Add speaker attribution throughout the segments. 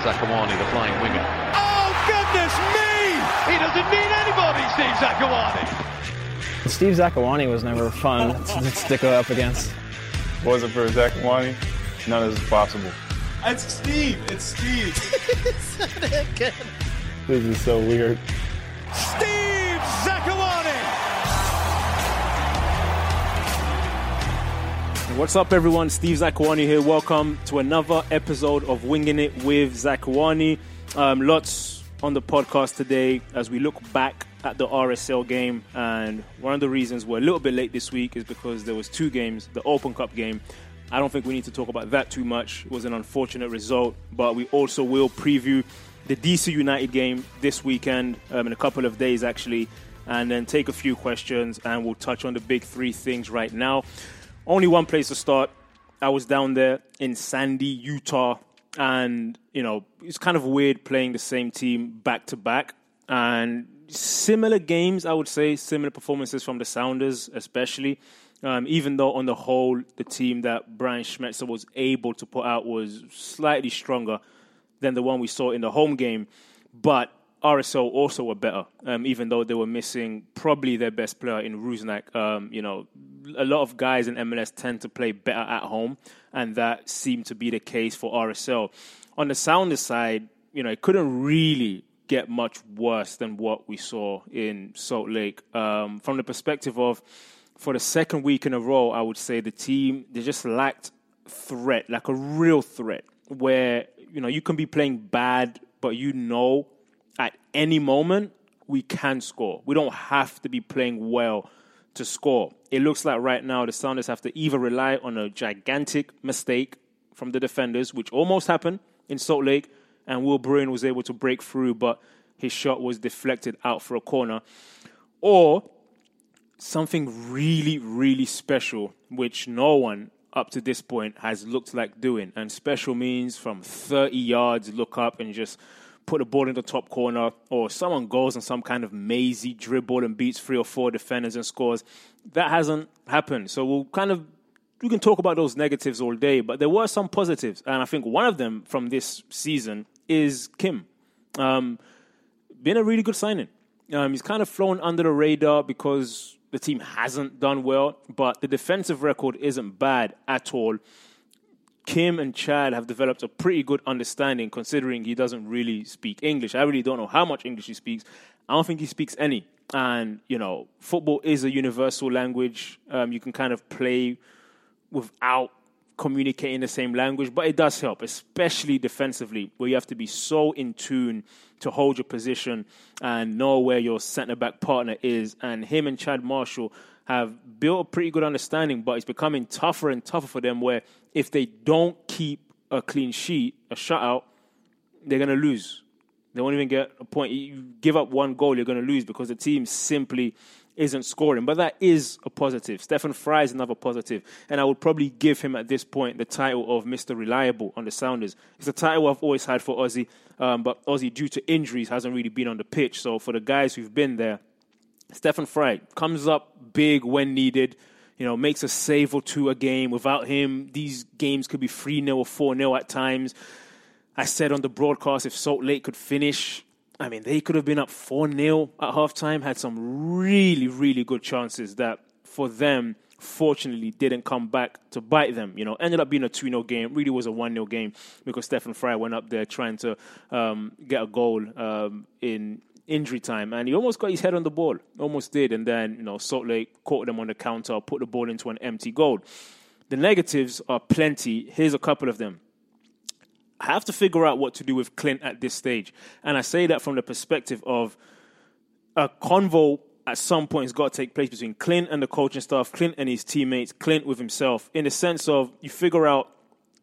Speaker 1: Zakuani, the flying winger.
Speaker 2: Oh, goodness me!
Speaker 1: He doesn't need anybody, Steve Zakuani.
Speaker 3: Steve Zakuani was never fun to stick up against.
Speaker 4: Wasn't for Zakuani, none of this is possible.
Speaker 5: It's Steve. It's Steve.
Speaker 4: This is so weird.
Speaker 2: Steve Zakuani!
Speaker 6: What's up, everyone? Steve Zakuani here. Welcome to another episode of Winging It with Zakuani. Um, lots on the podcast today as we look back at the RSL game. And one of the reasons we're a little bit late this week is because there was two games. The Open Cup game. I don't think we need to talk about that too much. It was an unfortunate result, but we also will preview the DC United game this weekend um, in a couple of days, actually, and then take a few questions and we'll touch on the big three things right now. Only one place to start. I was down there in Sandy, Utah, and you know it's kind of weird playing the same team back to back and similar games. I would say similar performances from the Sounders, especially. Um, even though on the whole the team that Brian Schmetzer was able to put out was slightly stronger than the one we saw in the home game, but RSL also were better, um, even though they were missing probably their best player in Rusnak. Um, you know, a lot of guys in MLS tend to play better at home, and that seemed to be the case for RSL. On the Sounders side, you know, it couldn't really get much worse than what we saw in Salt Lake. Um, from the perspective of, for the second week in a row, I would say the team they just lacked threat, like a real threat, where you know you can be playing bad, but you know at any moment we can score. We don't have to be playing well to score. It looks like right now the Sounders have to either rely on a gigantic mistake from the defenders, which almost happened in Salt Lake, and Will Bruin was able to break through, but his shot was deflected out for a corner, or something really, really special, which no one up to this point has looked like doing. And special means from 30 yards, look up and just put the ball in the top corner, or someone goes on some kind of mazy dribble and beats three or four defenders and scores. That hasn't happened. So we'll kind of we can talk about those negatives all day, but there were some positives, and I think one of them from this season is Kim. Um, been a really good signing. Um, he's kind of flown under the radar because the team hasn't done well, but the defensive record isn't bad at all. Kim and Chad have developed a pretty good understanding considering he doesn't really speak English. I really don't know how much English he speaks. I don't think he speaks any. And, you know, football is a universal language. Um, you can kind of play without communicating the same language, but it does help, especially defensively, where you have to be so in tune to hold your position and know where your centre back partner is. And him and Chad Marshall have built a pretty good understanding, but it's becoming tougher and tougher for them where if they don't keep a clean sheet, a shutout, they're going to lose. They won't even get a point. You give up one goal, you're going to lose because the team simply isn't scoring. But that is a positive. Stefan Frei is another positive. And I would probably give him at this point the title of Mr. Reliable on the Sounders. It's a title I've always had for Ozzy, um, but Ozzy, due to injuries, hasn't really been on the pitch. So for the guys who've been there, Stefan Frei comes up big when needed. You know, makes a save or two a game. Without him, these games could be 3 0 or 4 0 at times. I said on the broadcast if Salt Lake could finish, I mean, they could have been up 4 0 at halftime, had some really, really good chances that for them, fortunately, didn't come back to bite them. You know, ended up being a 2 0 game, really was a 1 0 game because Stefan Frei went up there trying to um, get a goal um, in injury time, and he almost got his head on the ball, almost did, and then you know Salt Lake caught them on the counter, put the ball into an empty goal. The negatives are plenty. Here's a couple of them. I have to figure out what to do with Clint at this stage, and I say that from the perspective of a convo at some point has got to take place between Clint and the coaching staff, Clint and his teammates, Clint with himself, in the sense of you figure out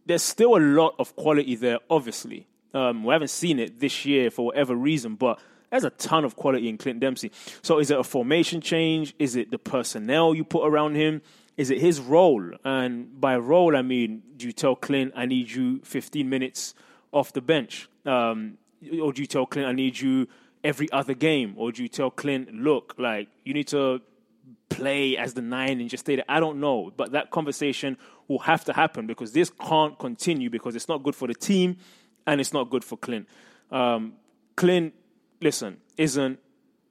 Speaker 6: there's still a lot of quality there, obviously. Um, we haven't seen it this year for whatever reason, but there's a ton of quality in Clint Dempsey. So is it a formation change? Is it the personnel you put around him? Is it his role? And by role, I mean, do you tell Clint, I need you 15 minutes off the bench? Um, or do you tell Clint, I need you every other game? Or do you tell Clint, look, like, you need to play as the nine and just stay there? I don't know. But that conversation will have to happen because this can't continue because it's not good for the team and it's not good for Clint. Um, Clint, listen, isn't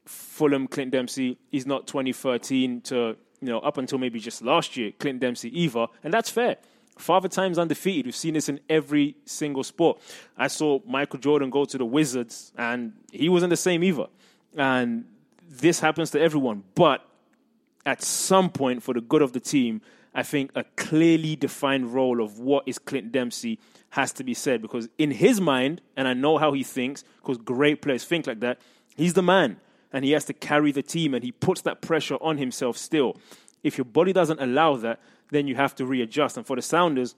Speaker 6: Fulham Clint Dempsey. He's not 2013 to you know up until maybe just last year Clint Dempsey either, and that's fair. Father times undefeated. We've seen this in every single sport. I saw Michael Jordan go to the Wizards, and he wasn't the same either. And this happens to everyone. But at some point, for the good of the team, I think a clearly defined role of what is Clint Dempsey has to be said because in his mind, and I know how he thinks, because great players think like that, he's the man and he has to carry the team and he puts that pressure on himself still. If your body doesn't allow that, then you have to readjust. And for the Sounders,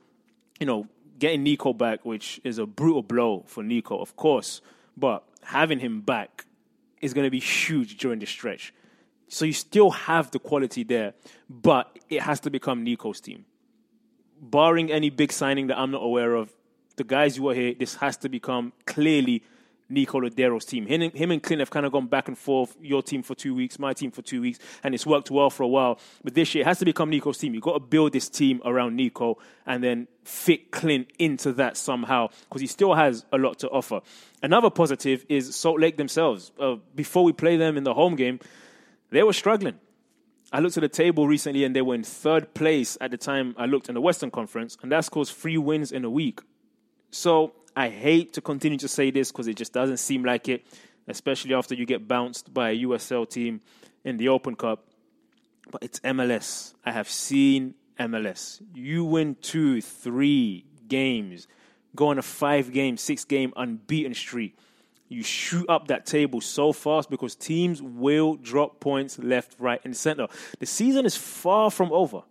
Speaker 6: you know, getting Nico back, which is a brutal blow for Nico, of course, but having him back is going to be huge during the stretch. So you still have the quality there, but it has to become Nico's team. Barring any big signing that I'm not aware of, the guys who are here, this has to become clearly Nico Lodeiro's team. Him and, him and Clint have kind of gone back and forth, your team for two weeks, my team for two weeks, and it's worked well for a while. But this year, it has to become Nico's team. You've got to build this team around Nico and then fit Clint into that somehow because he still has a lot to offer. Another positive is Salt Lake themselves. Uh, before we play them in the home game, they were struggling. I looked at the table recently and they were in third place at the time I looked in the Western Conference, and that's caused three wins in a week. So I hate to continue to say this because it just doesn't seem like it, especially after you get bounced by a USL team in the Open Cup. But it's MLS. I have seen MLS. You win two, three games, go on a five game, six game unbeaten streak. You shoot up that table so fast because teams will drop points left, right, and center. The season is far from over.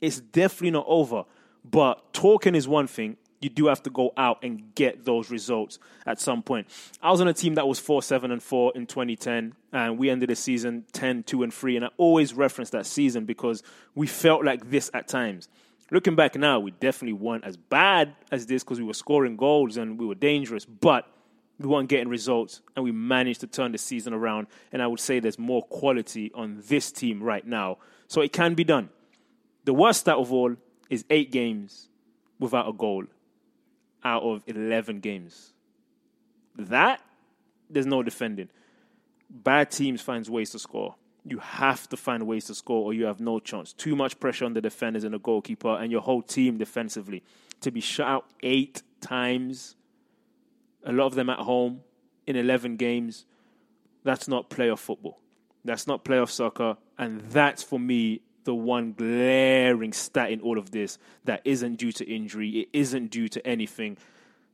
Speaker 6: It's definitely not over. But talking is one thing, you do have to go out and get those results at some point. I was on a team that was 4 7 and 4 in 2010, and we ended the season 10 2 and 3. And I always reference that season because we felt like this at times. Looking back now, we definitely weren't as bad as this because we were scoring goals and we were dangerous, but we weren't getting results, and we managed to turn the season around. And I would say there's more quality on this team right now. So it can be done. The worst stat of all is eight games without a goal out of 11 games. That, there's no defending. Bad teams finds ways to score. You have to find ways to score or you have no chance. Too much pressure on the defenders and the goalkeeper and your whole team defensively. To be shut out eight times, a lot of them at home in 11 games, that's not playoff football. That's not playoff soccer. And that's for me the one glaring stat in all of this that isn't due to injury, it isn't due to anything.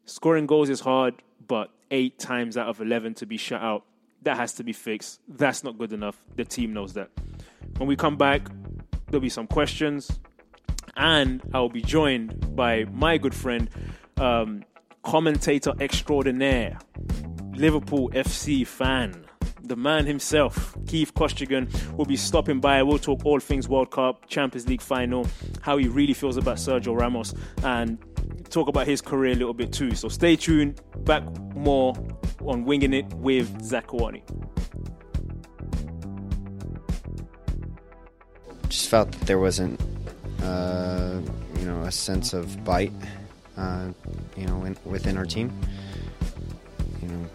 Speaker 6: Scoring goals is hard, but eight times out of 11 to be shut out, that has to be fixed. That's not good enough. The team knows that. When we come back, there'll be some questions, and I'll be joined by my good friend, um, commentator extraordinaire, Liverpool FC fan, the man himself, Keith Costigan, will be stopping by. We'll talk all things World Cup, Champions League final, how he really feels about Sergio Ramos, and talk about his career a little bit too. So stay tuned. Back more on Winging It with Zakuani.
Speaker 7: Just felt that there wasn't, uh, you know, a sense of bite, uh, you know, in, within our team. You know,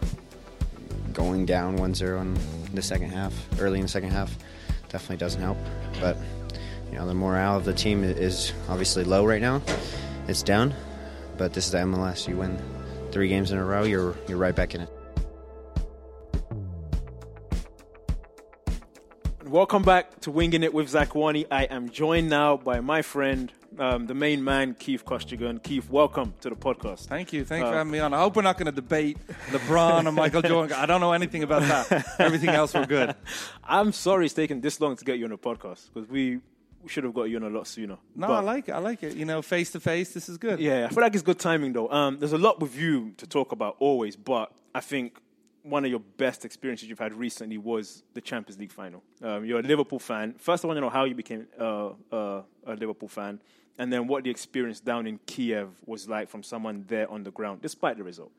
Speaker 7: going down 1-0 in the second half, early in the second half, definitely doesn't help. But you know, the morale of the team is obviously low right now. It's down, but this is the MLS. You win three games in a row, you're you're right back in it.
Speaker 6: Welcome back to Winging It with Zakuani. I am joined now by my friend, um, the main man, Keith Costigan. Keith, welcome to the podcast.
Speaker 5: Thank you. Thanks uh, for having me on. I hope we're not going to debate LeBron and Michael Jordan. I don't know anything about that. Everything else we're good.
Speaker 6: I'm sorry it's taken this long to get you on the podcast because we we should have got you on a lot sooner.
Speaker 5: No, but, I like it. I like it. You know, face to face, this is good.
Speaker 6: Yeah, I feel like it's good timing though. Um, there's a lot with you to talk about always, but I think one of your best experiences you've had recently was the Champions League final. Um, you're a Liverpool fan. First, I want to know how you became uh, uh, a Liverpool fan, and then what the experience down in Kiev was like from someone there on the ground, despite the result.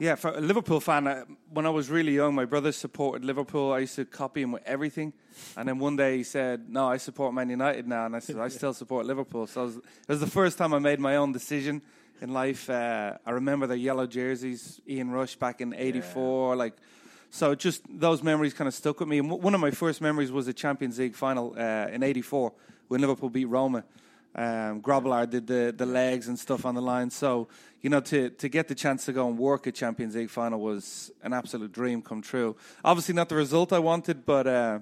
Speaker 5: Yeah, for a Liverpool fan, uh, when I was really young, my brother supported Liverpool. I used to copy him with everything. And then one day he said, No, I support Man United now. And I said, I still support Liverpool. So it was, it was the first time I made my own decision in life. Uh, I remember the yellow jerseys, Ian Rush back in '84. Like, so just those memories kind of stuck with me. And w- one of my first memories was the Champions League final uh, in '84 when Liverpool beat Roma. Um, Grobbelaar did the, the legs and stuff on the line. So, you know, to, to get the chance to go and work a Champions League final was an absolute dream come true. Obviously, not the result I wanted, but uh,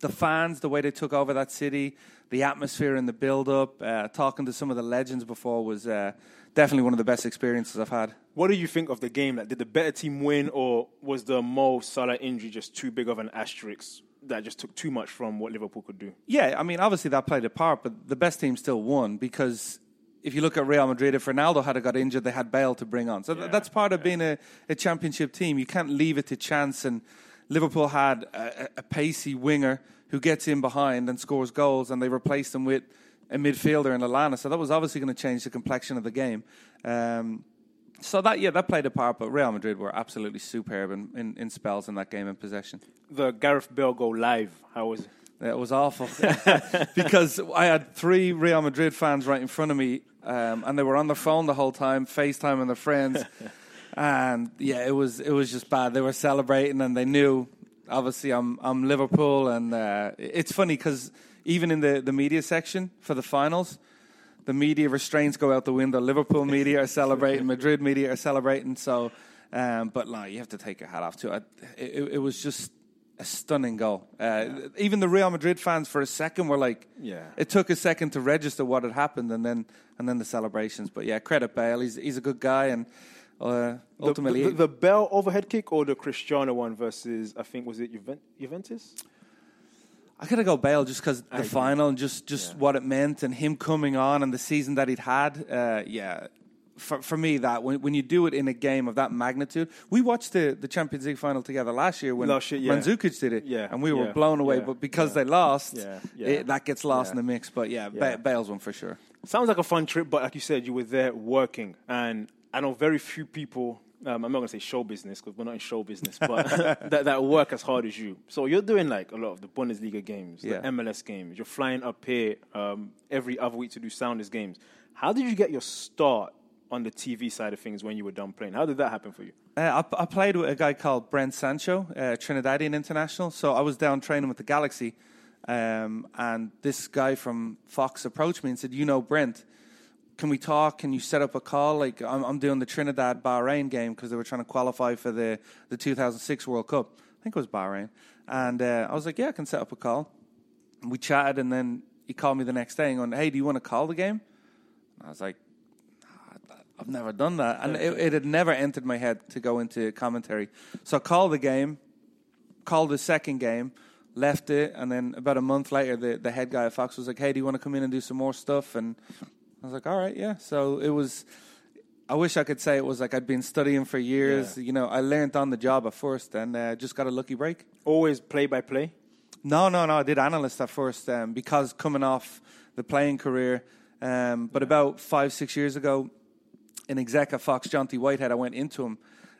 Speaker 5: the fans, the way they took over that city, the atmosphere and the build up, uh, talking to some of the legends before was uh, definitely one of the best experiences I've had.
Speaker 6: What do you think of the game? Like, did the better team win, or was the Mo Salah injury just too big of an asterisk that just took too much from what Liverpool could do?
Speaker 5: Yeah, I mean, obviously that played a part, but the best team still won because if you look at Real Madrid, if Ronaldo had got injured, they had Bale to bring on. So th- that's part of being a, a championship team. You can't leave it to chance. And Liverpool had a, a pacey winger who gets in behind and scores goals, and they replaced him with a midfielder in Lallana. So that was obviously going to change the complexion of the game. Um, so that yeah, that played a part. But Real Madrid were absolutely superb in, in, in spells in that game in possession.
Speaker 6: The Gareth Bale go live, how was it?
Speaker 5: It was awful because I had three Real Madrid fans right in front of me, um, and they were on their phone the whole time, FaceTime FaceTiming their friends, and yeah, it was it was just bad. They were celebrating, and they knew obviously I'm I'm Liverpool, and uh, it's funny because even in the the media section for the finals. The media restraints go out the window. Liverpool media are celebrating. Madrid media are celebrating. So, um, but no, you have to take your hat off to it. It, it was just a stunning goal. Uh, even the Real Madrid fans for a second were like,
Speaker 6: Yeah.
Speaker 5: It took a second to register what had happened, and then and then the celebrations. But yeah, credit Bale. He's he's a good guy, and uh, ultimately,
Speaker 6: the, the, the Bale overhead kick or the Cristiano one versus I think was it Juven- Juventus?
Speaker 5: I gotta go Bale just because the
Speaker 6: agree.
Speaker 5: final and just just
Speaker 6: Yeah.
Speaker 5: what it meant, and him coming on and the season that he'd had. Uh, yeah. For, for me, that when, when you do it in a game of that magnitude, we watched the, the Champions League final together last year when
Speaker 6: Last year, yeah.
Speaker 5: Mandzukic did it,
Speaker 6: Yeah,
Speaker 5: and we were
Speaker 6: yeah,
Speaker 5: blown away.
Speaker 6: yeah,
Speaker 5: but because they lost. It, that gets lost in the mix. But yeah,
Speaker 6: Yeah.
Speaker 5: Ba- Bale's one for sure.
Speaker 6: Sounds like a fun trip, but like you said, you were there working, and I know very few people. Um, I'm not going to say show business because we're not in show business, but that, that work as hard as you. So you're doing like a lot of the Bundesliga games,
Speaker 5: Yeah.
Speaker 6: the MLS games. You're flying up here um, every other week to do Sounders games. How did you get your start on the TV side of things when you were done playing? How did that happen for you?
Speaker 5: Uh, I, I played with a guy called Brent Sancho, uh, Trinidadian international. So I was down training with the Galaxy, um, and this guy from Fox approached me and said, "You know Brent." Can we talk? Can you set up a call? Like I'm, I'm doing the Trinidad Bahrain game because they were trying to qualify for the, the 2006 World Cup. I think it was Bahrain, and uh, I was like, yeah, I can set up a call. And we chatted, and then he called me the next day and going, hey, do you want to call the game? And I was like, I've never done that, and it, it had never entered my head to go into commentary. So I called the game, called the second game, left it, and then about a month later, the, the head guy at Fox was like, "Hey, do you want to come in and do some more stuff?" And I was like, "All right, yeah." So it was. I wish I could say it was like I'd been studying for years.
Speaker 6: Yeah.
Speaker 5: You know, I learned on the job at first, and uh, just got a lucky break.
Speaker 6: Always play by play.
Speaker 5: No, no, no. I did analyst at first um, because coming off the playing career. Um, but about five, six years ago, in exec at Fox, John T. Whitehead, I went into him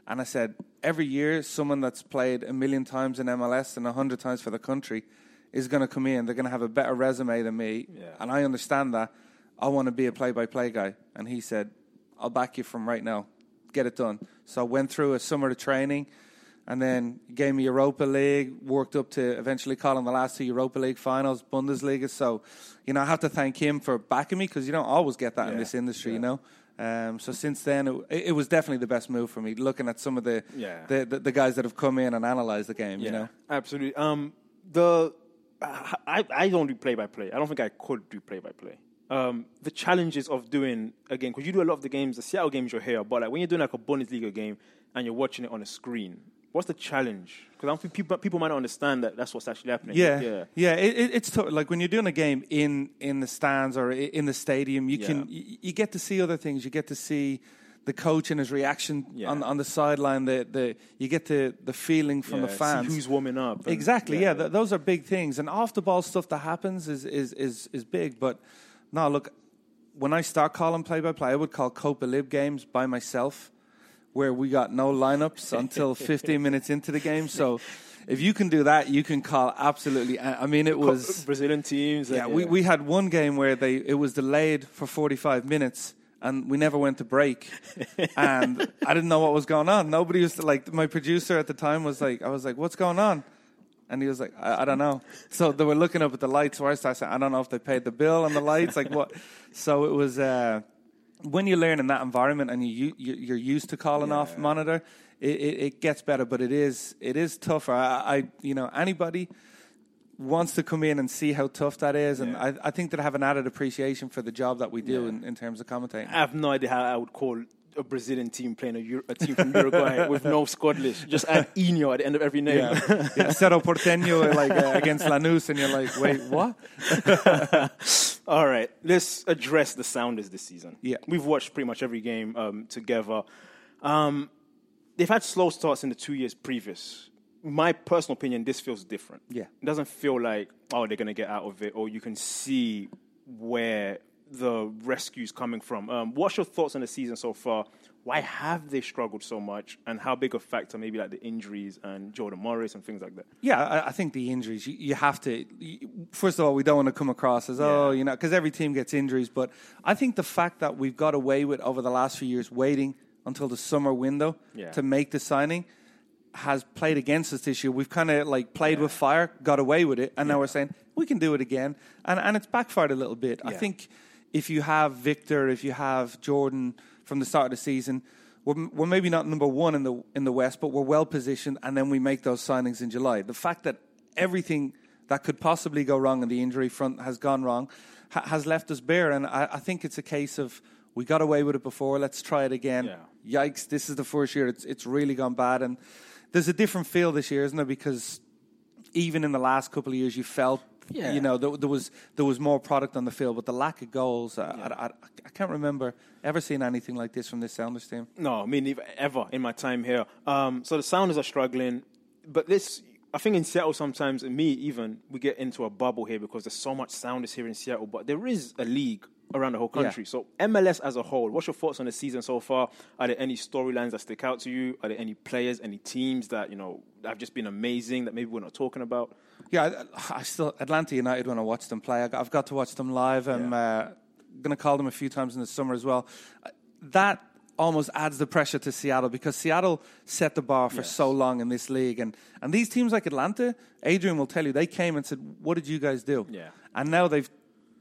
Speaker 5: and I said, every year, someone that's played a million times in MLS and a hundred times for the country is going to come in. They're going to have a better resume than me.
Speaker 6: Yeah.
Speaker 5: And I understand that. I want to be a play by play guy. And he said, I'll back you from right now. Get it done. So I went through a summer of training and then gave me Europa League, worked up to eventually calling the last two Europa League finals, Bundesliga. So, you know, I have to thank him for backing me because you don't always get that in this industry, you know. Um, so since then, it, it was definitely the best move for me. Looking at some of the,
Speaker 6: Yeah.
Speaker 5: the, the the guys that have come in and analyzed the game, you know.
Speaker 6: absolutely. Um, the I, I don't do play by play. I don't think I could do play by play. Um, the challenges of doing again because you do a lot of the games, the Seattle games you're here, but like when you're doing like a Bundesliga game and you're watching it on a screen, what's the challenge? Because I don't think people people might not understand that that's what's actually happening.
Speaker 5: Yeah,
Speaker 6: yeah,
Speaker 5: yeah. It, it, it's tough. like when you're doing a game in in the stands or in the stadium, you
Speaker 6: Yeah.
Speaker 5: can you, you get to see other things. You get to see the coach and his reaction
Speaker 6: Yeah.
Speaker 5: on on the sideline. The the you get the the feeling from the
Speaker 6: see
Speaker 5: fans.
Speaker 6: who's warming up.
Speaker 5: Exactly. Yeah, th- those are big things, and off the ball stuff that happens is is is is big. But no, look, when I start calling play by play, I would call Copa Lib games by myself, where we got no lineups until 15 minutes into the game. So. If you can do that, you can call absolutely. I mean, it was
Speaker 6: Brazilian teams.
Speaker 5: yeah,
Speaker 6: and-
Speaker 5: we, we had one game where they it was delayed for 45 minutes and we never went to break. and I didn't know what was going on. Nobody was like, my producer at the time was like, I was like, what's going on? And he was like, I, I don't know. So they were looking up at the lights. Where I started saying, I don't know if they paid the bill on the lights. Like what? So it was uh, when you learn in that environment and you, you you're used to calling off monitor, it, it, it gets better. But it is it is tougher. I, I you know anybody wants to come in and see how tough that is, and I, I think that I have an added appreciation for the job that we do in, in terms of commentating.
Speaker 6: I have no idea how I would call a Brazilian team playing a, Euro- a team from Uruguay with no squad list. Just add Inho at the end of every name.
Speaker 5: Yeah, yeah. Cerro Porteño like uh, against Lanús, and you're like, wait, what?
Speaker 6: All right, let's address the Sounders this season.
Speaker 5: Yeah.
Speaker 6: we've watched pretty much every game um, together. Um, they've had slow starts in the two years previous. My personal opinion, this feels different.
Speaker 5: Yeah.
Speaker 6: it doesn't feel like oh they're going to get out of it, or you can see where the rescue's coming from. Um, what's your thoughts on the season so far? Why have they struggled so much, and how big a factor maybe like the injuries and Jordan Morris and things like that?
Speaker 5: Yeah, I, I think the injuries, you, you have to. You, first of all, we don't want to come across as, oh, you know, because every team gets injuries. But I think the fact that we've got away with over the last few years waiting until the summer window
Speaker 6: Yeah.
Speaker 5: to make the signing has played against us this year. We've kind of like played with fire, got away with it, and now we're saying we can do it again. And, and it's backfired a little bit. I think if you have Victor, if you have Jordan from the start of the season, we're, we're maybe not number one in the in the West, but we're well positioned, and then we make those signings in July. The fact that everything that could possibly go wrong in the injury front has gone wrong ha- has left us bare, and I, I think it's a case of we got away with it before. Let's try it again.
Speaker 6: Yeah.
Speaker 5: Yikes! This is the first year it's it's really gone bad, and there's a different feel this year, isn't there? Because even in the last couple of years, you felt.
Speaker 6: Yeah.
Speaker 5: You know, there, there was there was more product on the field, but the lack of goals, uh, I, I, I can't remember ever seeing anything like this from this Sounders team.
Speaker 6: No, I mean, ever in my time here. Um, so the Sounders are struggling, but this, I think in Seattle sometimes, and me even, we get into a bubble here because there's so much Sounders here in Seattle. But there is a league around the whole country.
Speaker 5: Yeah.
Speaker 6: So MLS as a whole, what's your thoughts on the season so far? Are there any storylines that stick out to you? Are there any players, any teams that you know have just been amazing that maybe we're not talking about?
Speaker 5: Yeah, I, I still Atlanta United when I watch them play. I, I've got to watch them live. I'm uh, going to call them a few times in the summer as well. Uh, That almost adds the pressure to Seattle because Seattle set the bar for so long in this league, and and these teams like Atlanta, Adrian will tell you they came and said, "What did you guys do?"
Speaker 6: Yeah.
Speaker 5: and now they've.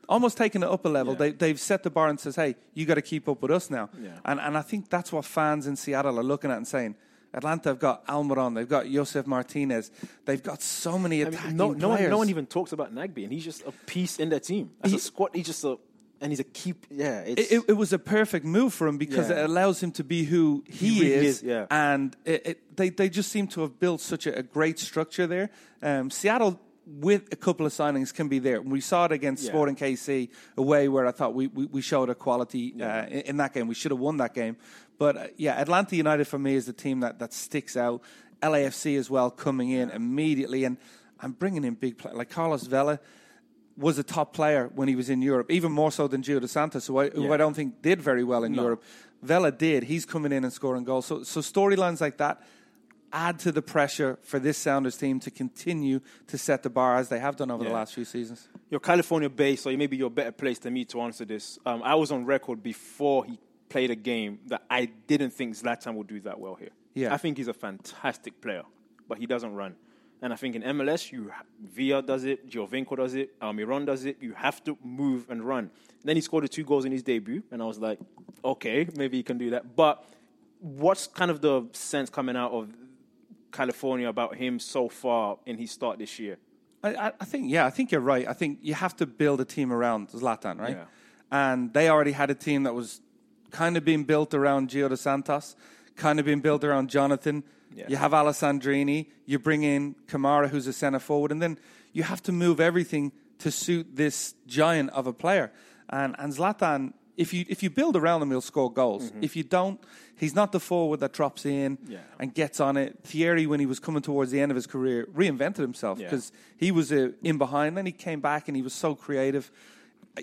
Speaker 5: Almost taken it up a level.
Speaker 6: Yeah.
Speaker 5: They, they've set the bar and says, "Hey, you got to keep up with us now."
Speaker 6: Yeah.
Speaker 5: And and I think that's what fans in Seattle are looking at and saying, Atlanta have got Almiron, they've got Josef Martinez, they've got so many
Speaker 6: I mean,
Speaker 5: attacking
Speaker 6: no, no, one, no one even talks about Nagbe, and he's just a piece in their team. As a squad, he's just a, and he's a keep. Yeah, it's,
Speaker 5: it, it, it was a perfect move for him because
Speaker 6: Yeah.
Speaker 5: it allows him to be who he,
Speaker 6: He
Speaker 5: is,
Speaker 6: is, yeah.
Speaker 5: and it, it, they they just seem to have built such a, a great structure there. Um, Seattle. With a couple of signings, can be there. We saw it against
Speaker 6: Yeah.
Speaker 5: Sporting KC away, where I thought we, we, we showed a quality uh, in, in that game. We should have won that game, but uh, yeah, Atlanta United for me is the team that, that sticks out. LAFC as well coming in immediately, and I'm bringing in big players like Carlos Vela was a top player when he was in Europe, even more so than Gio dos Santos, who I, who
Speaker 6: Yeah.
Speaker 5: I don't think did very well in Europe. Vela did. He's coming in and scoring goals. So, so storylines like that add to the pressure for this Sounders team to continue to set the bar as they have done over the last few seasons.
Speaker 6: You're California based, so maybe you're a better place than me to answer this. Um, I was on record before he played a game that I didn't think Zlatan would do that well here.
Speaker 5: Yeah.
Speaker 6: I think he's a fantastic player, but he doesn't run. And I think in MLS, you Villa does it, Giovinco does it, Almiron does it. You have to move and run. then he scored the two goals in his debut, and I was like, okay, maybe he can do that. But what's kind of the sense coming out of California about him so far in his start this year?
Speaker 5: I, I- think, yeah, I think you're right. I think you have to build a team around Zlatan, right?
Speaker 6: Yeah.
Speaker 5: And they already had a team that was kind of being built around Gio dos Santos, kind of being built around Jonathan.
Speaker 6: Yeah.
Speaker 5: You have Alessandrini. You bring in Kamara, who's a centre forward, and then you have to move everything to suit this giant of a player. And and Zlatan, if you if you build around him, he'll score goals. If you don't, he's not the forward that drops in
Speaker 6: Mm-hmm. Yeah.
Speaker 5: and gets on it. Thierry, when he was coming towards the end of his career, reinvented himself
Speaker 6: Yeah.
Speaker 5: because he was uh, in behind. Then he came back and he was so creative.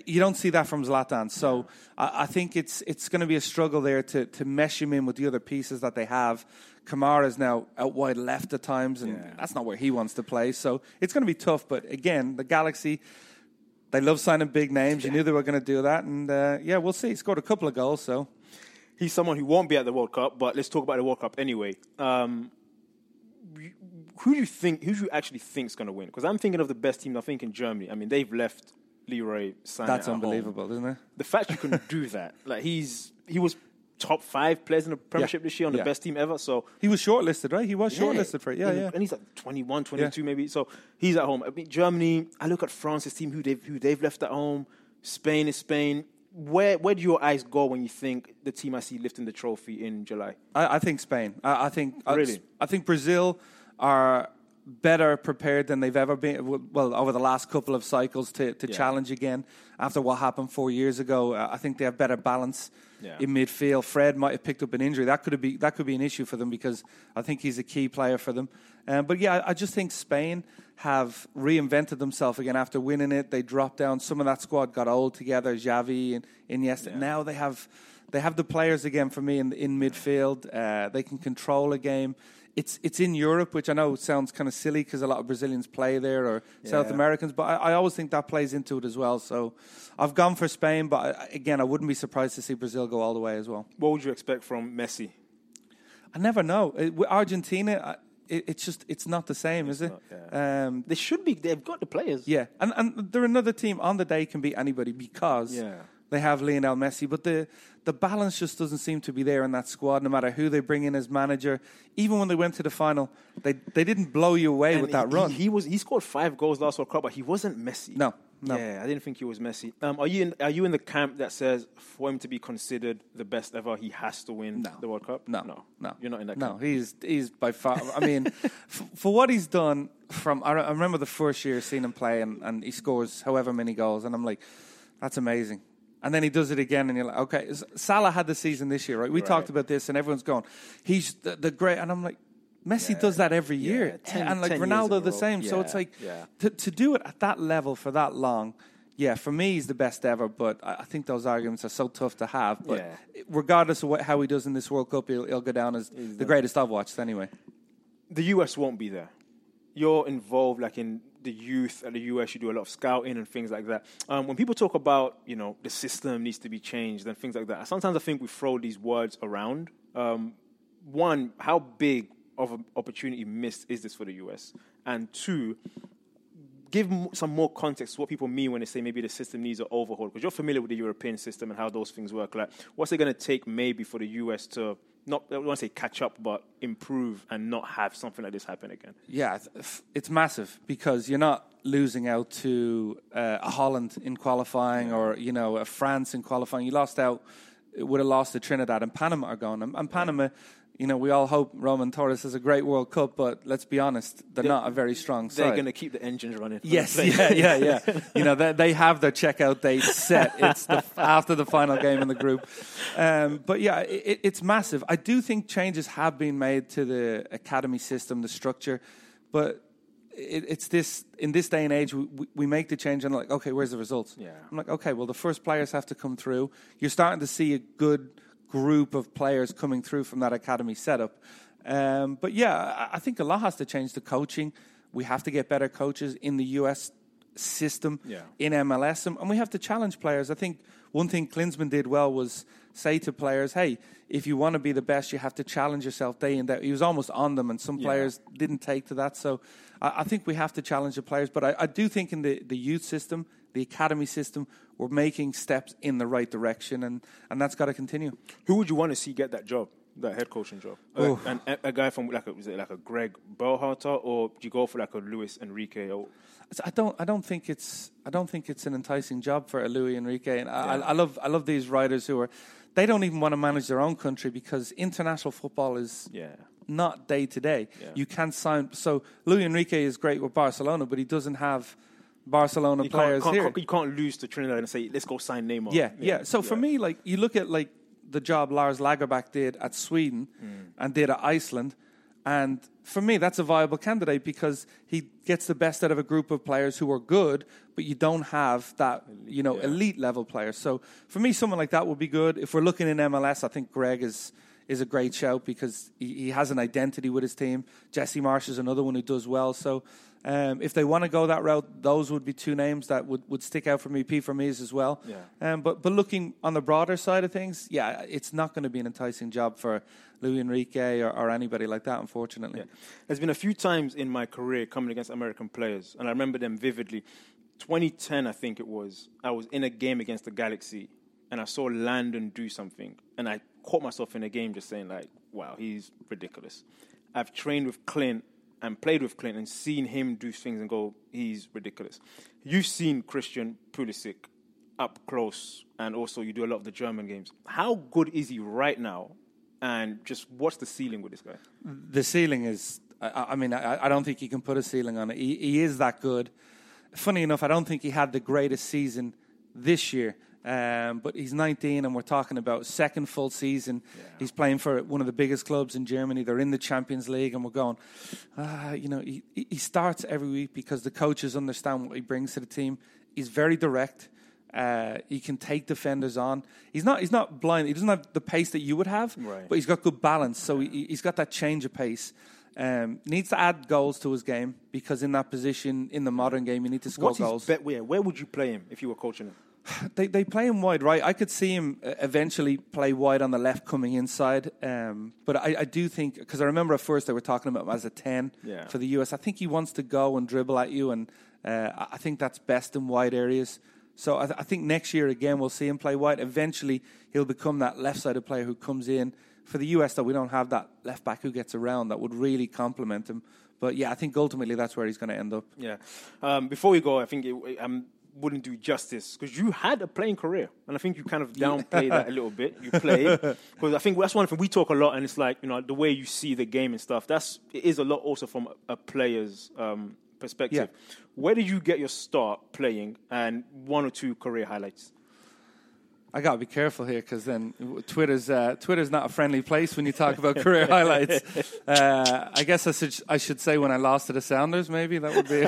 Speaker 5: You don't see that from Zlatan. So I, I think it's it's going to be a struggle there to to mesh him in with the other pieces that they have. Kamara's now out wide left at times, and
Speaker 6: Yeah.
Speaker 5: that's not where he wants to play. So it's going to be tough. But again, the Galaxy. They love signing big names. You knew they were going to do that, and uh, yeah, we'll see. He scored a couple of goals, so
Speaker 6: He's someone who won't be at the World Cup, but let's talk about the World Cup anyway. Um, who do you think? Who do you actually think is going to win? Because I'm thinking of the best team. I think in Germany. I mean, they've left Leroy Sané.
Speaker 5: that's
Speaker 6: at home.
Speaker 5: unbelievable, isn't it?
Speaker 6: The fact you can do that, like he's he was top five players in the Premiership this year on the best team ever. So
Speaker 5: He was shortlisted, right? He was shortlisted for it. Yeah,
Speaker 6: and,
Speaker 5: yeah.
Speaker 6: And he's like 21, 22 maybe. So he's at home. I mean, Germany. I look at France's team, who they've who they've left at home. Spain is Spain. Where where do your eyes go when you think the team I see lifting the trophy in July?
Speaker 5: I, I think Spain. I, I think I-
Speaker 6: Really?
Speaker 5: I, think Brazil are better prepared than they've ever been. Well, over the last couple of cycles to, to
Speaker 6: Yeah.
Speaker 5: challenge again after what happened four years ago. Uh, I think they have better balance
Speaker 6: Yeah.
Speaker 5: in midfield. Fred might have picked up an injury. That could be that could be an issue for them because I think he's a key player for them. Um, but yeah, I, just think Spain have reinvented themselves again after winning it. They dropped down. Some of that squad got old together. Xavi and Iniesta. Now they have they have the players again for me in in midfield. Uh, they can control a game. It's it's in Europe, which I know sounds kind of silly because a lot of Brazilians play there or South Americans, but I, I always think that plays into it as well. So I've gone for Spain, but I, again, I wouldn't be surprised to see Brazil go all the way as well.
Speaker 6: What would you expect from Messi?
Speaker 5: I never know. It, with Argentina, it, it's just it's not the same, is it?
Speaker 6: not,
Speaker 5: um,
Speaker 6: They should be. They've got the players.
Speaker 5: yeah, and and they're another team on the day can beat anybody because
Speaker 6: Yeah.
Speaker 5: They have Lionel Messi, but the the balance just doesn't seem to be there in that squad. No matter who they bring in as manager, even when they went to the final, they they didn't blow you away
Speaker 6: And
Speaker 5: with that
Speaker 6: he,
Speaker 5: run.
Speaker 6: He, he was. He scored five goals last World Cup, but he wasn't Messi.
Speaker 5: No, no.
Speaker 6: Yeah, I didn't think he was Messi. Um, are you in, are you in the camp that says for him to be considered the best ever, he has to win
Speaker 5: No.
Speaker 6: the World Cup?
Speaker 5: No,
Speaker 6: no,
Speaker 5: no,
Speaker 6: You're not in that.
Speaker 5: No,
Speaker 6: camp.
Speaker 5: he's he's by far. I mean, f- for what he's done from, I remember the first year seeing him play, and, and he scores however many goals, and I'm like, that's amazing. And then he does it again, and you're like, okay. Salah had the season this year, right? We talked about this, and everyone's gone, he's the, the great, and I'm like. Messi does that every year,
Speaker 6: Yeah, 10
Speaker 5: and like
Speaker 6: 10 years in
Speaker 5: Ronaldo the same. So it's like
Speaker 6: yeah.
Speaker 5: to to do it at that level for that long. Yeah, for me, he's the best ever. But I, I think those arguments are so tough to have. But
Speaker 6: Yeah.
Speaker 5: regardless of what, how he does in this World Cup, he'll, he'll go down as the greatest I've watched anyway.
Speaker 6: the US won't be there. You're involved, like in the youth at the US. You do a lot of scouting and things like that. Um, when people talk about, you know, the system needs to be changed and things like that, sometimes I think we throw these words around. Um, one, how big of an opportunity missed is this for the US? And two, give some more context to what people mean when they say maybe the system needs an overhaul because you're familiar with the European system and how those things work. Like, what's it going to take maybe for the US to not I want to say catch up, but improve and not have something like this happen again?
Speaker 5: Yeah, it's- it's massive because you're not losing out to uh, a Holland in qualifying or you know a France in qualifying. You lost out, would have lost to Trinidad and Panama are gone. And, and Panama, you know, we all hope Roman Torres has a great World Cup, but let's be honest, they're, not a very strong side.
Speaker 6: They're going to keep the engines running.
Speaker 5: Yes, yeah, yeah, yeah. You know, they, they have their checkout date set. It's the, after the final game in the group. Um, but yeah, it, it's massive. I do think changes have been made to the academy system, the structure, but it, it's this in this day and age we, we- make the change and like okay where's the results
Speaker 6: Yeah.
Speaker 5: i'm like okay well the first players have to come through you're starting to see a good group of players coming through from that academy setup um, but yeah I, I think a lot has to change the coaching we have to get better coaches in the us system
Speaker 6: Yeah.
Speaker 5: in MLS, and, and we have to challenge players. I think one thing Klinsmann did well was say to players, "Hey, if you want to be the best, you have to challenge yourself day in day." He was almost on them, and some players didn't take to that. So I, I think we have to challenge the players. But I, I do think in the, the youth system, the academy system, we're making steps in the right direction, and, and that's got to continue.
Speaker 6: Who would you want to see get that job, that head coaching job? Like, and a, a guy from like a, was it like a Greg Berhalter, or do you go for like a Luis Enrique? Or
Speaker 5: I don't. I don't think it's. I don't think it's an enticing job for a Luis Enrique. And I, I, I love. I love these writers who are. They don't even want to manage their own country because international football is
Speaker 6: yeah,
Speaker 5: not day to day. You can't sign. So Luis Enrique is great with Barcelona, but he doesn't have Barcelona
Speaker 6: you
Speaker 5: players
Speaker 6: can't,
Speaker 5: here.
Speaker 6: can't, you can't lose to Trinidad and say let's go sign Neymar.
Speaker 5: Yeah, yeah. So for me, like you look at like the job Lars Lagerbäck did at Sweden mm. and did at Iceland, and for me, that's a viable candidate because he gets the best out of a group of players who are good, but you don't have that you know elite level players. So for me, someone like that would be good. If we're looking in MLS, I think Greg is is a great shout because he, he has an identity with his team. Jesse Marsch is another one who does well. So um, if they want to go that route, those would be two names that would, would stick out for me. P for me as well.
Speaker 6: Yeah.
Speaker 5: Um, but but looking on the broader side of things, yeah, it's not going to be an enticing job for Luis Enrique or, or anybody like that, unfortunately.
Speaker 6: Yeah. There's been a few times in my career coming against American players, and I remember them vividly. 2010, I think it was. I was in a game against the Galaxy, and I saw Landon do something, and I caught myself in a game just saying like, "Wow, he's ridiculous." I've trained with Clint and played with Clint and seen him do things and go, "He's ridiculous." You've seen Christian Pulisic up close, and also you do a lot of the German games. How good is he right now? And just what's the ceiling with this guy?
Speaker 5: the ceiling is. I, I mean, I, I don't think you can put a ceiling on it. He, he is that good. Funny enough, I don't think he had the greatest season this year. Um, but he's 19, and we're talking about second full season. He's playing for one of the biggest clubs in Germany. They're in the Champions League, and we're going. Uh, you know, he, he starts every week because the coaches understand what he brings to the team. He's very direct. Uh, he can take defenders on. He's not. He's not blind. He doesn't have the pace that you would have,
Speaker 6: Right.
Speaker 5: but he's got good balance. So he, he's got that change of pace. Um, needs to add goals to his game because in that position in the modern game, you need to score
Speaker 6: What's
Speaker 5: goals.
Speaker 6: bet? Where, where would you play him if you were coaching him?
Speaker 5: They they play him wide right. I could see him uh, eventually play wide on the left, coming inside. Um, but I, I do think because I remember at first they were talking about him as a ten
Speaker 6: Yeah.
Speaker 5: for the US. I think he wants to go and dribble at you, and uh, I- I think that's best in wide areas. So I, th- I think next year again we'll see him play wide. Eventually he'll become that left-sided player who comes in. For the US, though, we don't have that left back who gets around that would really complement him. But yeah, I think ultimately that's where he's going to end up.
Speaker 6: Yeah. Um, before we go, I think it um, wouldn't do justice because you had a playing career, and I think you kind of downplay that a little bit. You play because I think that's one thing we talk a lot, and it's like you know the way you see the game and stuff. That's it is a lot also from a, a player's um, perspective. Where did you get your start playing, and one or two career highlights?
Speaker 5: I gotta be careful here because then Twitter's uh, Twitter's not a friendly place when you talk about career highlights. Uh, I guess I should I should say when I lost to the Sounders, maybe that would be.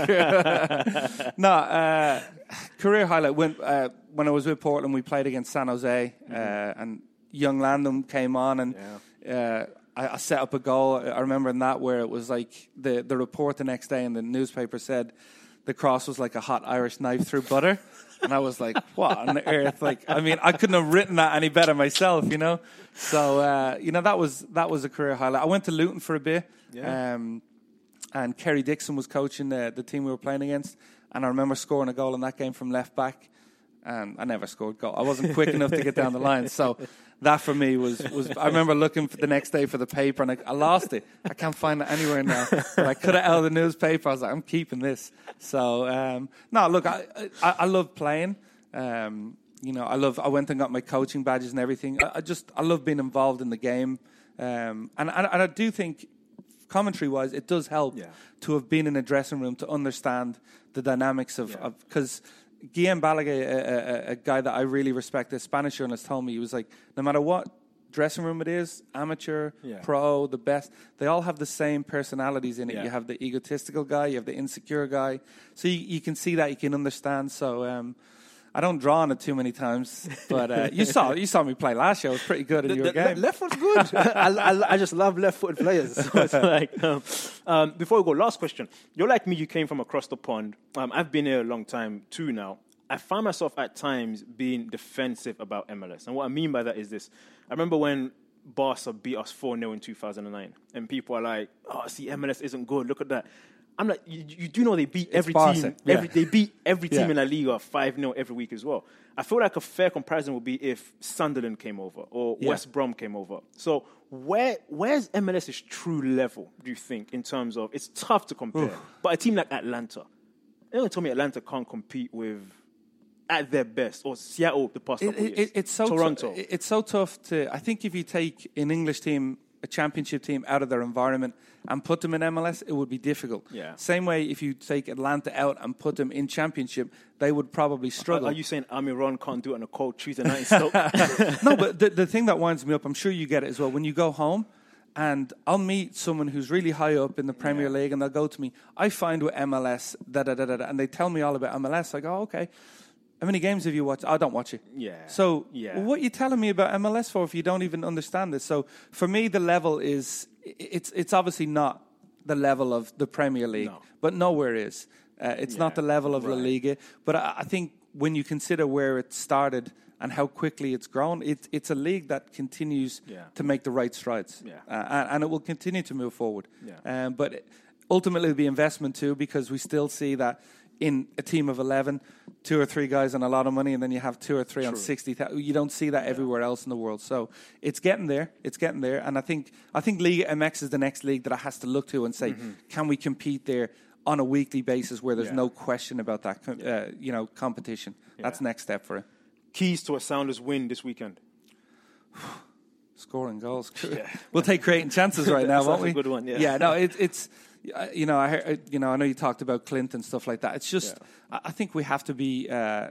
Speaker 5: no, uh, career highlight when uh, when I was with Portland, we played against San Jose, uh, and young Landon came on and. Uh, I, I set up a goal. I remember in that where it was like the, the report the next day in the newspaper said the cross was like a hot Irish knife through butter. And I was like, what on earth? Like, I mean, I couldn't have written that any better myself, you know? So, uh, you know, that was, that was a career highlight. I went to Luton for a bit. Um, and Kerry Dixon was coaching the, the team we were playing against. And I remember scoring a goal in that game from left back. And I never scored goal. I wasn't quick enough to get down the line. So that for me was, was I remember looking for the next day for the paper and I, I lost it. I can't find it anywhere now. But I cut it out of the newspaper. I was like, I'm keeping this. So, um, no, look, I, I, I love playing. Um, you know, I love, I went and got my coaching badges and everything. I, I just, I love being involved in the game. Um, and, and, and I do think commentary wise, it does help
Speaker 6: Yeah.
Speaker 5: to have been in a dressing room to understand the dynamics of because. Guillem Balagué, a, a, a guy that I really respect, a Spanish journalist, told me he was like, no matter what dressing room it is, amateur,
Speaker 6: Yeah.
Speaker 5: pro, the best, they all have the same personalities in it.
Speaker 6: Yeah.
Speaker 5: You have the egotistical guy, you have the insecure guy, so you, you can see that, you can understand. So um, I don't draw on it too many times, but uh, you saw you saw me play last year. I was pretty good in your
Speaker 6: The- the-
Speaker 5: game.
Speaker 6: left foot's good. I, I, I just love left-footed players. So it's like, um, um, before we go, last question. You're like me. You came from across the pond. Um, I've been here a long time too now. I find myself at times being defensive about MLS, and what I mean by that is this: I remember when Barca beat us four 0 in 2009, and people are like, "Oh, see, MLS isn't good. Look at that." I'm like, you, you do know they beat every team.
Speaker 5: yeah.
Speaker 6: Every, they beat every team
Speaker 5: Yeah.
Speaker 6: in La Liga 5 0 every week as well. I feel like a fair comparison would be if Sunderland came over or
Speaker 5: Yeah.
Speaker 6: West Brom came over. So where where's MLS's true level, do you think, in terms of it's tough to compare. But a team like Atlanta, they don't tell me Atlanta can't compete with at their best or Seattle the past
Speaker 5: It-
Speaker 6: couple
Speaker 5: it-
Speaker 6: years.
Speaker 5: it- it's so
Speaker 6: Toronto.
Speaker 5: tou- it's so tough to. I think if you take an English team, a championship team, out of their environment and put them in MLS, it would be difficult.
Speaker 6: Yeah.
Speaker 5: Same way, if you take Atlanta out and put them in championship, they would probably struggle.
Speaker 6: are you saying Almiron can't do it on a cold Tuesday night
Speaker 5: no, but the, the thing that winds me up, I'm sure you get it as well. When you go home, and I'll meet someone who's really high up in the Premier League, and they'll go to me. I find with MLS, da da da da, da," and they tell me all about MLS. I go, oh, okay. How many games have you watched? I don't watch it.
Speaker 6: Yeah.
Speaker 5: So
Speaker 6: Yeah.
Speaker 5: what are you telling me about MLS for if you don't even understand this? So for me, the level is it's it's obviously not the level of the Premier League,
Speaker 6: No.
Speaker 5: but nowhere is. Uh, it's not the level of La
Speaker 6: right.
Speaker 5: Liga. But I, I think when you consider where it started and how quickly it's grown, it's it's a league that continues
Speaker 6: Yeah.
Speaker 5: to make the right strides,
Speaker 6: Yeah.
Speaker 5: uh, and, and it will continue to move forward.
Speaker 6: Yeah.
Speaker 5: Um, but ultimately, be investment too, because we still see that in a team of 11, two or three guys on a lot of money, and then you have two or three on 60,000. You don't see that everywhere else in the world. So it's getting there. It's getting there. And I think, I think Liga MX is the next league that I has to look to and say, can we compete there on a weekly basis where there's
Speaker 6: Mm-hmm. Yeah.
Speaker 5: no question about that, uh, you know, competition? That's
Speaker 6: Yeah.
Speaker 5: next step for it.
Speaker 6: Keys to a Sounders win this weekend.
Speaker 5: scoring goals. we'll take creating chances right now, won't we?
Speaker 6: a good one, yeah.
Speaker 5: Yeah. No, it, it's you know, I you know, I know you talked about Clint and stuff like that. It's just, I I think we have to be. Uh,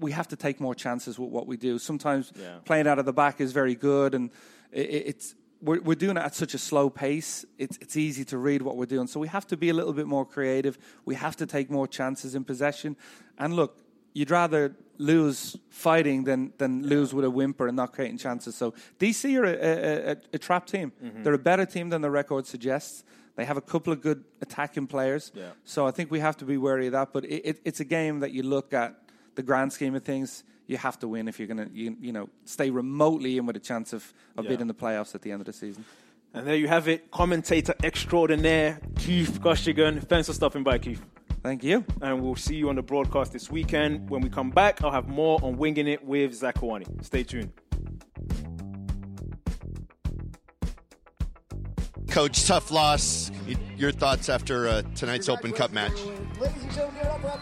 Speaker 5: we have to take more chances with what we do. Sometimes
Speaker 6: Yeah.
Speaker 5: playing out of the back is very good, and i i- it's we're, we're doing it at such a slow pace. It's it's easy to read what we're doing, so we have to be a little bit more creative. We have to take more chances in possession. And look, you'd rather lose fighting than than lose with a whimper and not creating chances. So DC are a, a, a, a trap team.
Speaker 6: Mm-hmm.
Speaker 5: They're a better team than the record suggests. They have a couple of good attacking players.
Speaker 6: Yeah.
Speaker 5: So I think we have to be wary of that. But it, it, it's a game that you look at the grand scheme of things. You have to win if you're going to, you, you know, stay remotely in with a chance of, of
Speaker 6: Yeah.
Speaker 5: beating the playoffs at the end of the season.
Speaker 6: And there you have it, commentator extraordinaire Keith Costigan. Thanks for stopping by, Keith.
Speaker 5: Thank you.
Speaker 6: And we'll see you on the broadcast this weekend. When we come back, I'll have more on Winging It with Zakuani. Stay tuned.
Speaker 8: Coach, tough loss. Your thoughts after uh, tonight's Open Cup match?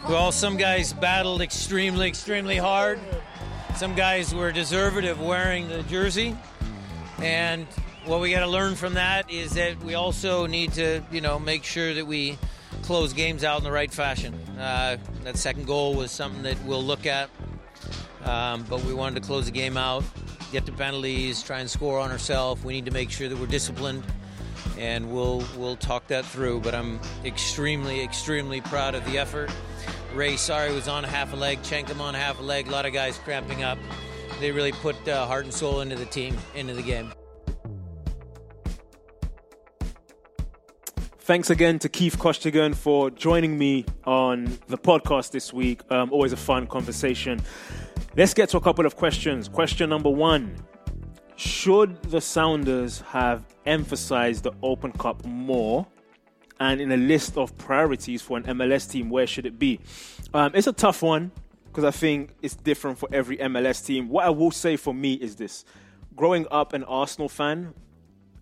Speaker 9: Well, some guys battled extremely, extremely hard. Some guys were deserving of wearing the jersey. And what we got to learn from that is that we also need to, you know, make sure that we close games out in the right fashion. Uh, that second goal was something that we'll look at. Um, but we wanted to close the game out, get the penalties, try and score on ourselves. We need to make sure that we're disciplined, and we'll we'll talk that through. But I'm extremely, extremely proud of the effort. Ray, sorry, was on half a leg. Chenkum on half a leg. A lot of guys cramping up. They really put uh, heart and soul into the team, into the game.
Speaker 6: Thanks again to Keith Costigan for joining me on the podcast this week. Um, always a fun conversation. Let's get to a couple of questions. Question number one Should the Sounders have emphasized the Open Cup more? And in a list of priorities for an MLS team, where should it be? Um, it's a tough one because I think it's different for every MLS team. What I will say for me is this growing up an Arsenal fan,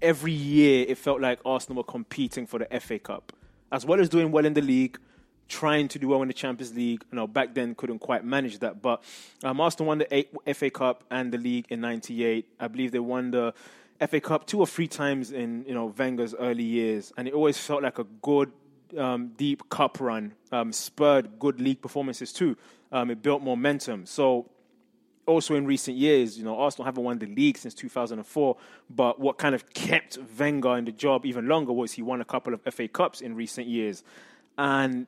Speaker 6: every year it felt like Arsenal were competing for the FA Cup, as well as doing well in the league, trying to do well in the Champions League. You know, back then couldn't quite manage that, but um, Arsenal won the FA Cup and the league in '98. I believe they won the FA Cup two or three times in you know Wenger's early years, and it always felt like a good. Um, deep cup run um, spurred good league performances too. Um, it built momentum. So also in recent years, you know, Arsenal haven't won the league since 2004. But what kind of kept Wenger in the job even longer was he won a couple of FA Cups in recent years. And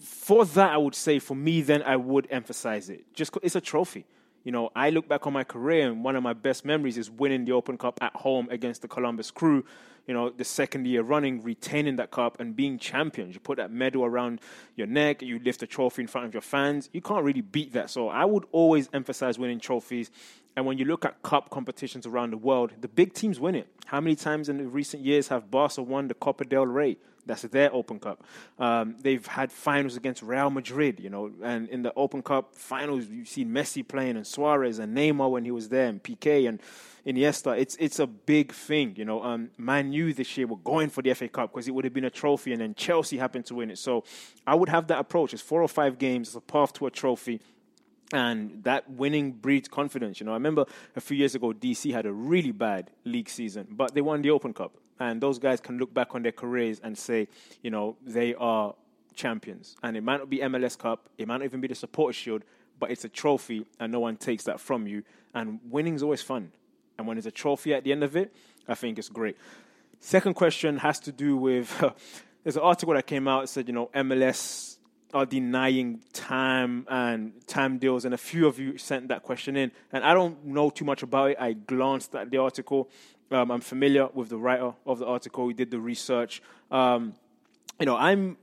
Speaker 6: for that, I would say for me, then I would emphasize it. Just it's a trophy. You know, I look back on my career, and one of my best memories is winning the Open Cup at home against the Columbus Crew. You know, the second year running, retaining that cup and being champions. You put that medal around your neck, you lift the trophy in front of your fans. You can't really beat that. So I would always emphasize winning trophies. And when you look at cup competitions around the world, the big teams win it. How many times in the recent years have Barca won the Copa del Rey? That's their Open Cup. Um, they've had finals against Real Madrid, you know, and in the Open Cup finals, you've seen Messi playing and Suarez and Neymar when he was there and Piqué and Iniesta. It's it's a big thing, you know. Um, Man U this year were going for the FA Cup because it would have been a trophy, and then Chelsea happened to win it. So I would have that approach. It's four or five games, it's a path to a trophy and that winning breeds confidence. You know, I remember a few years ago, DC had a really bad league season, but they won the Open Cup, and those guys can look back on their careers and say, you know, they are champions. And it might not be MLS Cup, it might not even be the Supporters Shield, but it's a trophy, and no one takes that from you. And winning's always fun, and when there's a trophy at the end of it, I think it's great. Second question has to do with there's an article that came out that said, you know, MLS are denying time and time deals, and a few of you sent that question in, and I don't know too much about it. I glanced at the article. Um, I'm familiar with the writer of the article. He did the research. Um, you know, I'm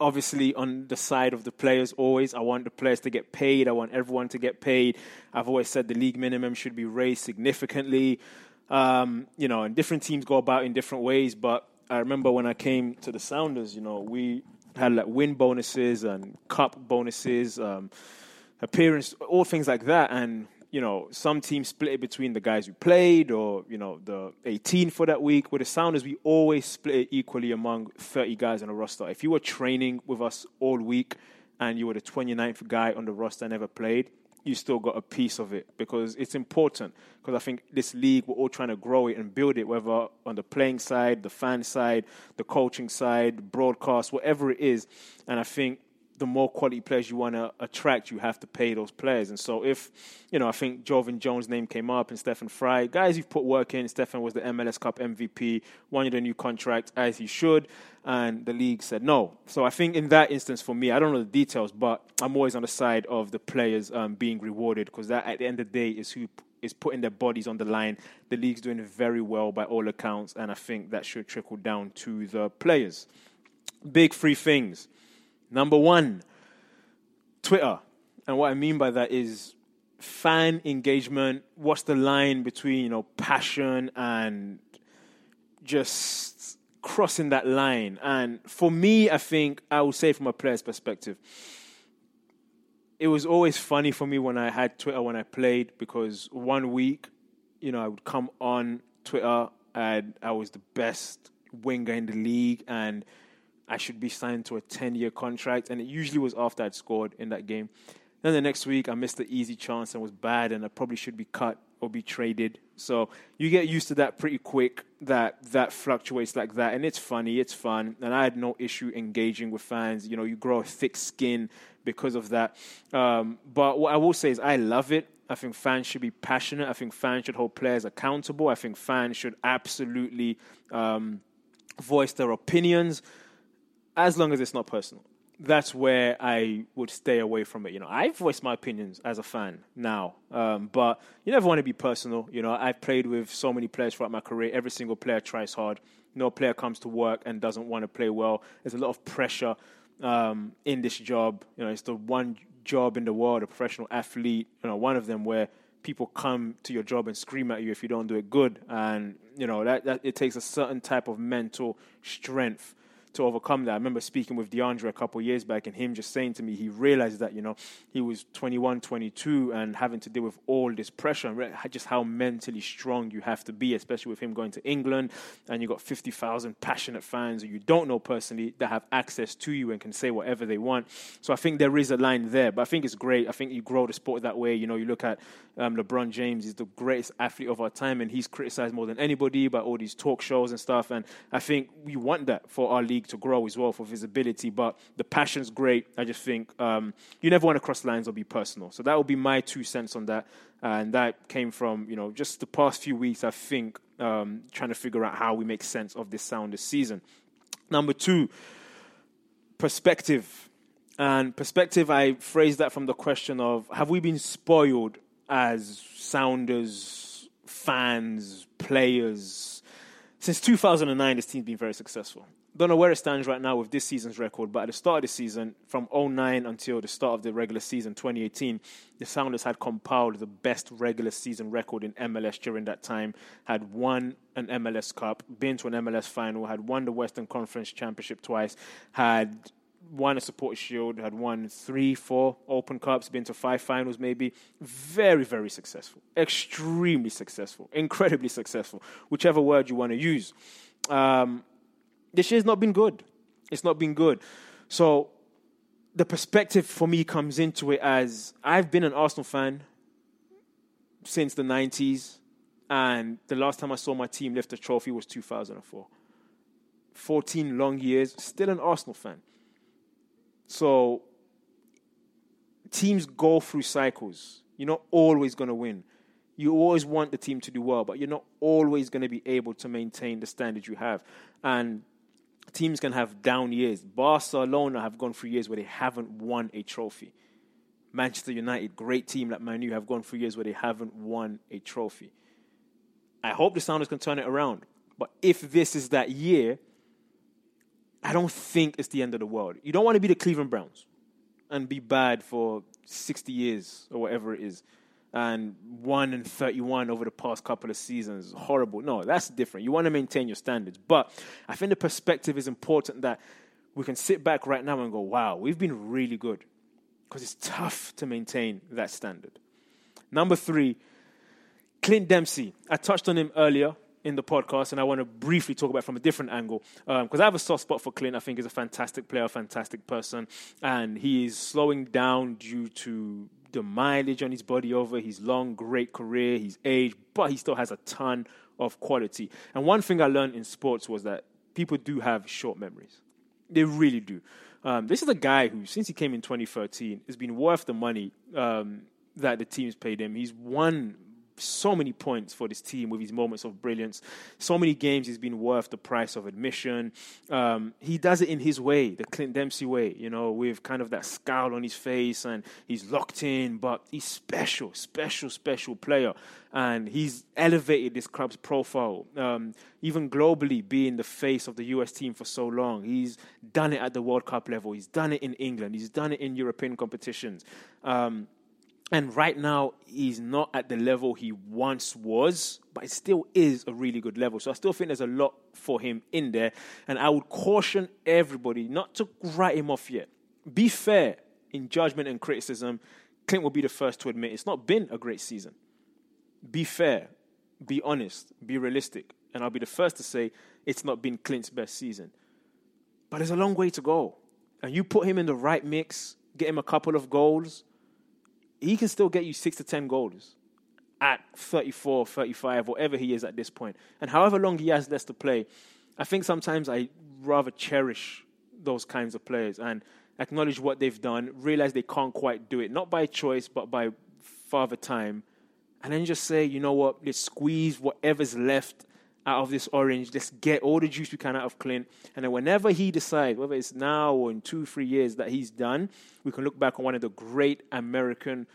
Speaker 6: obviously on the side of the players always. I want the players to get paid. I want everyone to get paid. I've always said the league minimum should be raised significantly. Um, you know, and different teams go about in different ways. But I remember when I came to the Sounders, you know, we had like win bonuses and cup bonuses, um, appearance, all things like that. And you know, some teams split it between the guys who played or, you know, the 18 for that week. With the Sounders, we always split it equally among 30 guys on the roster. If you were training with us all week and you were the 29th guy on the roster never played, you still got a piece of it because it's important. Because I think this league, we're all trying to grow it and build it, whether on the playing side, the fan side, the coaching side, broadcast, whatever it is. And I think the more quality players you want to attract, you have to pay those players. And so, if you know, I think Joevin Jones' name came up and Stefan Frei, guys, you've put work in. Stefan was the MLS Cup MVP, wanted a new contract as he should, and the league said no. So I think in that instance, for me, I don't know the details, but I'm always on the side of the players um, being rewarded because that, at the end of the day, is who is putting their bodies on the line. The league's doing very well by all accounts, and I think that should trickle down to the players. Big three things. Number one, Twitter. And what I mean by that is fan engagement. What's the line between, you know, passion and just crossing that line? And for me, I think I would say from a player's perspective, it was always funny for me when I had Twitter when I played because one week, you know, I would come on Twitter and I was the best winger in the league and I should be signed to a 10 year contract. And it usually was after I'd scored in that game. Then the next week, I missed the easy chance and was bad, and I probably should be cut or be traded. So you get used to that pretty quick. That that fluctuates like that, and it's funny, it's fun, and I had no issue engaging with fans. You know, you grow a thick skin because of that. Um, but what I will say is, I love it. I think fans should be passionate. I think fans should hold players accountable. I think fans should absolutely um, voice their opinions as long as it's not personal. That's where I would stay away from it. You know, I voice my opinions as a fan now, um, but you never want to be personal. You know, I've played with so many players throughout my career. Every single player tries hard. No player comes to work and doesn't want to play well. There's a lot of pressure um, in this job. You know, it's the one job in the world, a professional athlete. You know, one of them where people come to your job and scream at you if you don't do it good, and you know that, that it takes a certain type of mental strength to overcome that. I remember speaking with DeAndre a couple years back and him just saying to me he realized that, you know, he was 21, 22 and having to deal with all this pressure and just how mentally strong you have to be, especially with him going to England and you've got 50,000 passionate fans who you don't know personally that have access to you and can say whatever they want. So I think there is a line there, but I think it's great. I think you grow the sport that way. You know, you look at um, LeBron James, he's the greatest athlete of our time and he's criticized more than anybody by all these talk shows and stuff. And I think we want that for our league to grow as well for visibility. But the passion's great. I just think um, you never want to cross lines or be personal. So that will be my two cents on that. And that came from you know just the past few weeks. I think um, trying to figure out how we make sense of this sound this season. Number two, perspective. And perspective, I phrased that from the question of have we been spoiled as Sounders, fans, players? Since 2009, this team's been very successful don't know where it stands right now with this season's record, but at the start of the season, from 09 until the start of the regular season 2018, the Sounders had compiled the best regular season record in MLS during that time, had won an MLS Cup, been to an MLS final, had won the Western Conference Championship twice, had won a Supporters Shield, had won three, four Open Cups, been to five finals maybe. Very, very successful. Extremely successful. Incredibly successful. Whichever word you want to use. Um, this year's not been good. It's not been good. So the perspective for me comes into it as I've been an Arsenal fan since the 90s, and the last time I saw my team lift a trophy was 2004. 14 long years, still an Arsenal fan. So teams go through cycles. You're not always going to win. You always want the team to do well, but you're not always going to be able to maintain the standard you have. And teams can have down years. Barcelona have gone through years where they haven't won a trophy. Manchester United, great team like Man U, have gone through years where they haven't won a trophy. I hope the Sounders can turn it around. But if this is that year, I don't think it's the end of the world. You don't want to be the Cleveland Browns and be bad for 60 years or whatever it is and 1 and 31 over the past couple of seasons. Horrible. No, that's different. You want to maintain your standards. But I think the perspective is important that we can sit back right now and go, wow, we've been really good. Because it's tough to maintain that standard. Number three, Clint Dempsey. I touched on him earlier in the podcast, and I want to briefly talk about from a different angle because um, I have a soft spot for Clint. I think he's a fantastic player, fantastic person, and he is slowing down due to the mileage on his body over his long, great career, his age, but he still has a ton of quality. And one thing I learned in sports was that people do have short memories. They really do. Um, this is a guy who, since he came in 2013, has been worth the money um, that the teams paid him. He's won so many points for this team with his moments of brilliance. So many games he's been worth the price of admission. Um, he does it in his way, the Clint Dempsey way, you know, with kind of that scowl on his face and he's locked in, but he's special, special, special player. And he's elevated this club's profile, um, even globally, being the face of the US team for so long. He's done it at the World Cup level, he's done it in England, he's done it in European competitions. Um, and right now, he's not at the level he once was, but it still is a really good level. So I still think there's a lot for him in there. And I would caution everybody not to write him off yet. Be fair in judgment and criticism. Clint will be the first to admit it's not been a great season. Be fair, be honest, be realistic. And I'll be the first to say it's not been Clint's best season. But there's a long way to go. And you put him in the right mix, get him a couple of goals he can still get you six to 10 goals at 34, 35, whatever he is at this point. And however long he has left to play, I think sometimes I rather cherish those kinds of players and acknowledge what they've done, realize they can't quite do it, not by choice, but by father time, and then just say, you know what, let's squeeze whatever's left out of this orange. Let's get all the juice we can out of Clint. And then whenever he decides, whether it's now or in two, three years that he's done, we can look back on one of the great American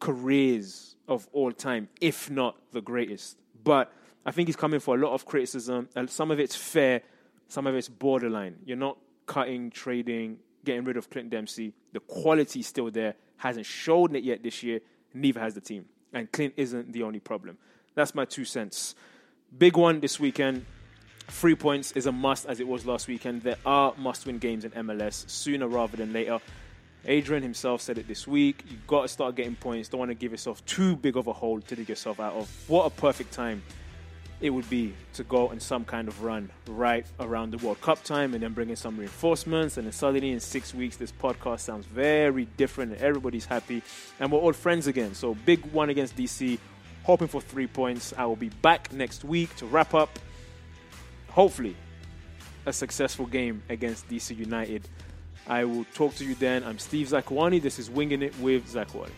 Speaker 6: careers of all time, if not the greatest. But I think he's coming for a lot of criticism. And some of it's fair, some of it's borderline. You're not cutting, trading, getting rid of Clint Dempsey. The quality's still there. Hasn't shown it yet this year. Neither has the team. And Clint isn't the only problem. That's my two cents. Big one this weekend. Three points is a must as it was last weekend. There are must win games in MLS sooner rather than later. Adrian himself said it this week. You've got to start getting points. Don't want to give yourself too big of a hole to dig yourself out of. What a perfect time it would be to go on some kind of run right around the World Cup time and then bring in some reinforcements. And then suddenly in six weeks, this podcast sounds very different and everybody's happy. And we're all friends again. So, big one against DC hoping for three points. I will be back next week to wrap up, hopefully, a successful game against DC United. I will talk to you then. I'm Steve Zakuani. This is Winging It with Zakuani.